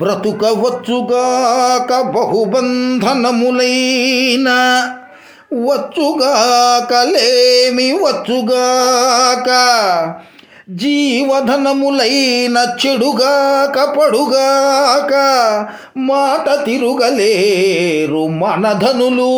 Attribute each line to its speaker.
Speaker 1: బ్రతుకవచ్చుగాక బహుబంధనములైన వచ్చుగాకలేమి వచ్చుగాక జీవధనములైన చెడుగాక పడుగాక మాట తిరుగలేరు మనధనులు.